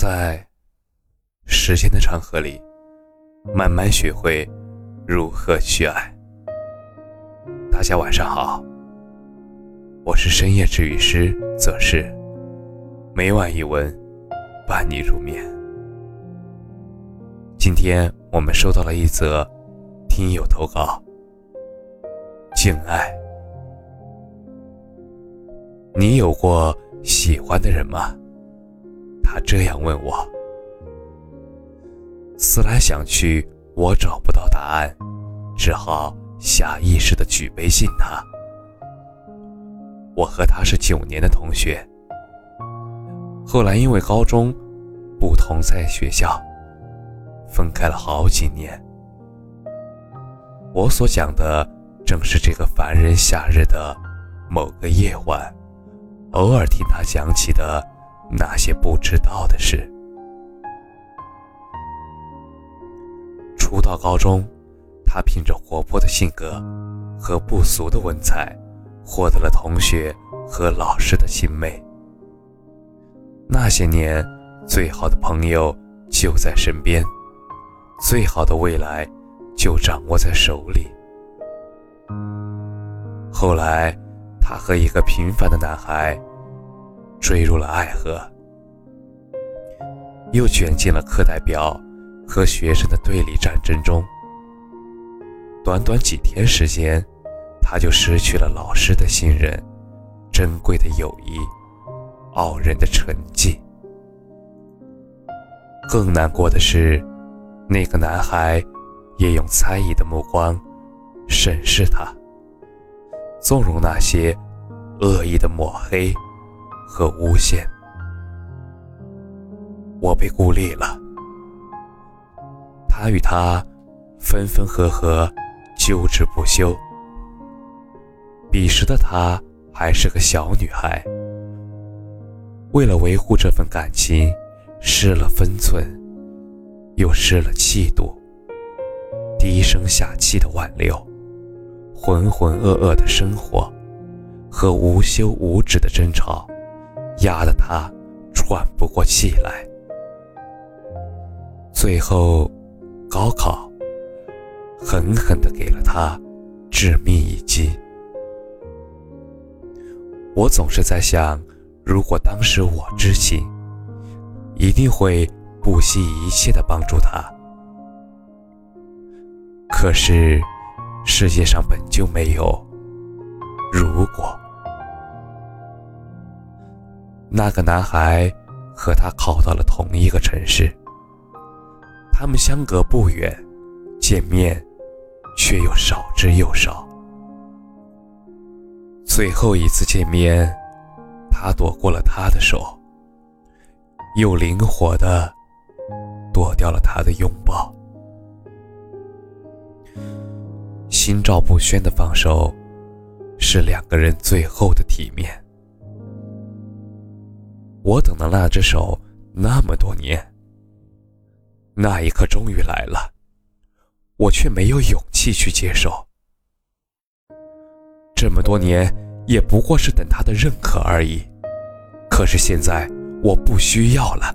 在时间的长河里，慢慢学会如何去爱。大家晚上好，我是深夜治愈师则是，每晚一文伴你入眠。今天我们收到了一则听友投稿，敬爱，你有过喜欢的人吗？他这样问我。思来想去，我找不到答案，只好下意识的举杯敬他。我和他是九年的同学，后来因为高中不同在学校，分开了好几年。我所讲的正是这个凡人夏日的某个夜晚，偶尔听他讲起的。那些不知道的事。初到高中，他凭着活泼的性格和不俗的文采，获得了同学和老师的钦佩。那些年，最好的朋友就在身边，最好的未来就掌握在手里。后来，他和一个平凡的男孩。坠入了爱河，又卷进了课代表和学生的对立战争中。短短几天时间，他就失去了老师的信任、珍贵的友谊、傲人的成绩。更难过的是，那个男孩也用猜疑的目光审视他，纵容那些恶意的抹黑。和诬陷，我被孤立了。他与她分分合合，纠执不休。彼时的她还是个小女孩，为了维护这份感情，失了分寸，又失了气度。低声下气的挽留，浑浑噩噩的生活，和无休无止的争吵。压得他喘不过气来，最后，高考狠狠地给了他致命一击。我总是在想，如果当时我知情，一定会不惜一切的帮助他。可是，世界上本就没有如果。那个男孩和他考到了同一个城市，他们相隔不远，见面却又少之又少。最后一次见面，他躲过了他的手，又灵活的躲掉了他的拥抱。心照不宣的放手，是两个人最后的体面。我等的那只手那么多年，那一刻终于来了，我却没有勇气去接受。这么多年也不过是等他的认可而已，可是现在我不需要了。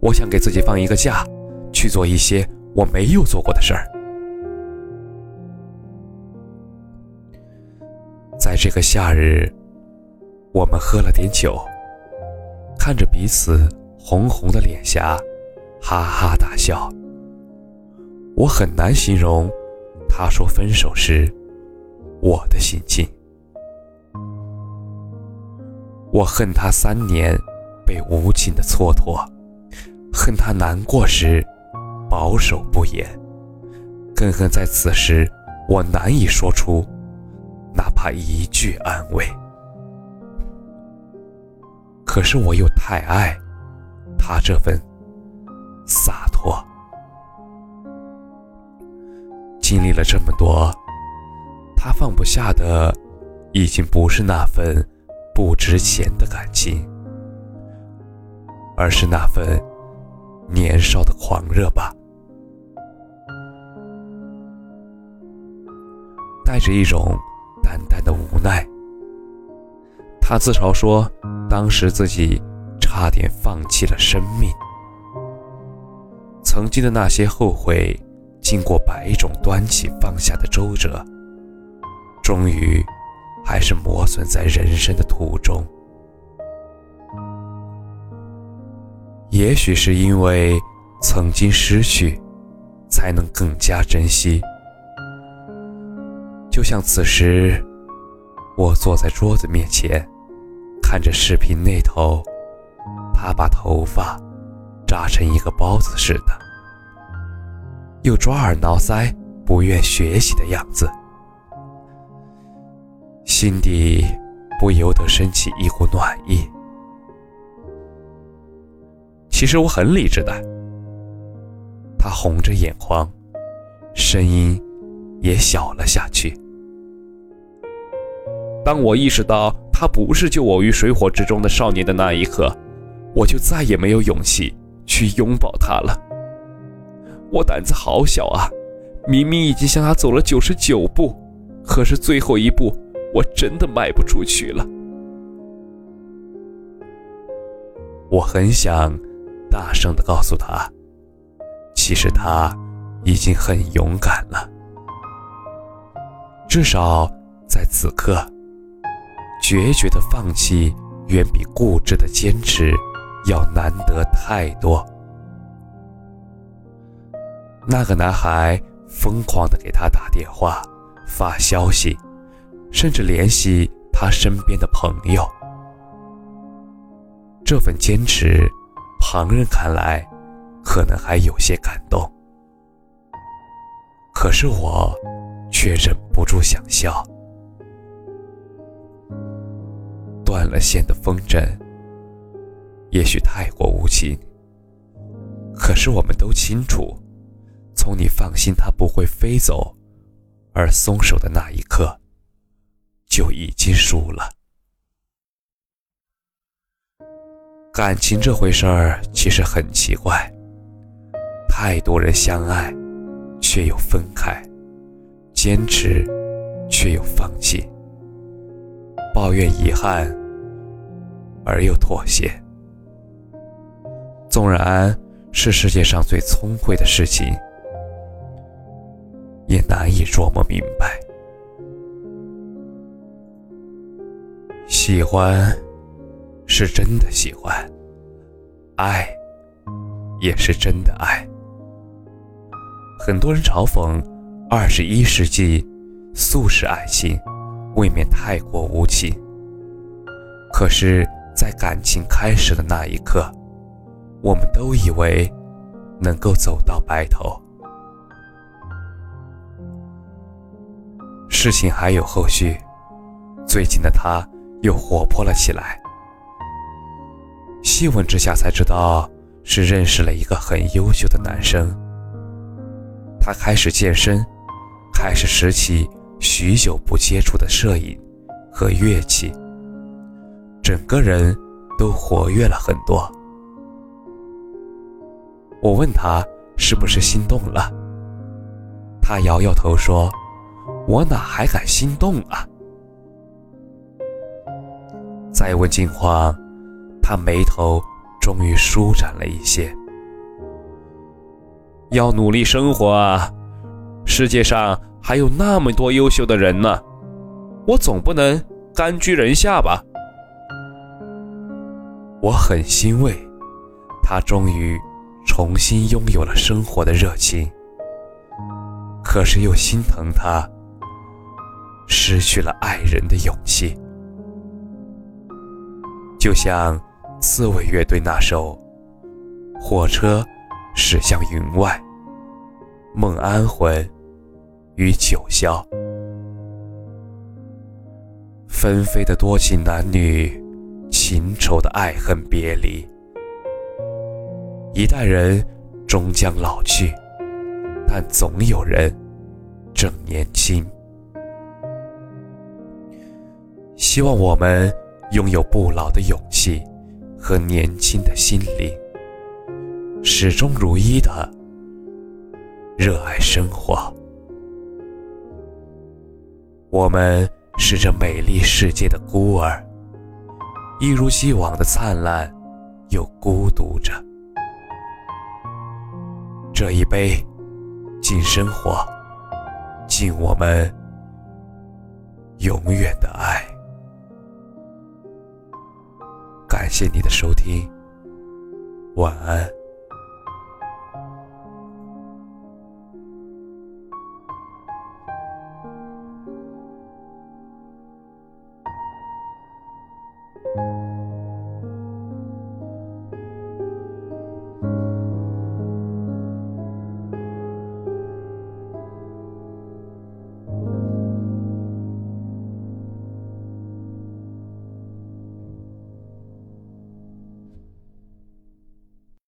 我想给自己放一个假，去做一些我没有做过的事儿。在这个夏日，我们喝了点酒。看着彼此红红的脸颊，哈哈大笑。我很难形容他说分手时我的心情。我恨他三年被无情的蹉跎，恨他难过时保守不言，更恨在此时我难以说出哪怕一句安慰。可是我又太爱他这份洒脱。经历了这么多，他放不下的已经不是那份不值钱的感情，而是那份年少的狂热吧，带着一种淡淡的无奈。他自嘲说。当时自己差点放弃了生命。曾经的那些后悔，经过百种端起放下的周折，终于还是磨损在人生的途中。也许是因为曾经失去，才能更加珍惜。就像此时，我坐在桌子面前，看着视频那头，他把头发扎成一个包子似的，又抓耳挠腮，不愿学习的样子，心底不由得升起一股暖意。其实我很理智的。他红着眼眶，声音也小了下去。当我意识到他不是救我于水火之中的少年的那一刻，我就再也没有勇气去拥抱他了。我胆子好小啊！明明已经向他走了九十九步，可是最后一步，我真的迈不出去了。我很想。大声的告诉他，其实他已经很勇敢了。至少在此刻，决绝的放弃远比固执的坚持要难得太多。那个男孩疯狂的给他打电话、发消息，甚至联系他身边的朋友。这份坚持。旁人看来，可能还有些感动，可是我却忍不住想笑。断了线的风筝，也许太过无情，可是我们都清楚，从你放心它不会飞走，而松手的那一刻，就已经输了。感情这回事儿其实很奇怪，太多人相爱，却又分开；坚持，却又放弃；抱怨遗憾，而又妥协。纵然是世界上最聪慧的事情，也难以琢磨明白。喜欢。是真的喜欢，爱，也是真的爱。很多人嘲讽二十一世纪速食爱情，未免太过无情。可是，在感情开始的那一刻，我们都以为能够走到白头。事情还有后续，最近的他又活泼了起来。细问之下才知道，是认识了一个很优秀的男生。他开始健身，开始拾起许久不接触的摄影和乐器，整个人都活跃了很多。我问他是不是心动了，他摇摇头说：“我哪还敢心动啊？”再问近况。他眉头终于舒展了一些。要努力生活啊！世界上还有那么多优秀的人呢，我总不能甘居人下吧？我很欣慰，他终于重新拥有了生活的热情。可是又心疼他失去了爱人的勇气，就像。刺猬乐队那首《火车驶向云外》，梦安魂与九霄，纷飞的多情男女，情仇的爱恨别离。一代人终将老去，但总有人正年轻。希望我们拥有不老的勇气。和年轻的心灵，始终如一的热爱生活。我们是这美丽世界的孤儿，一如既往的灿烂又孤独着。这一杯，敬生活，敬我们永远的爱。感谢你的收听，晚安。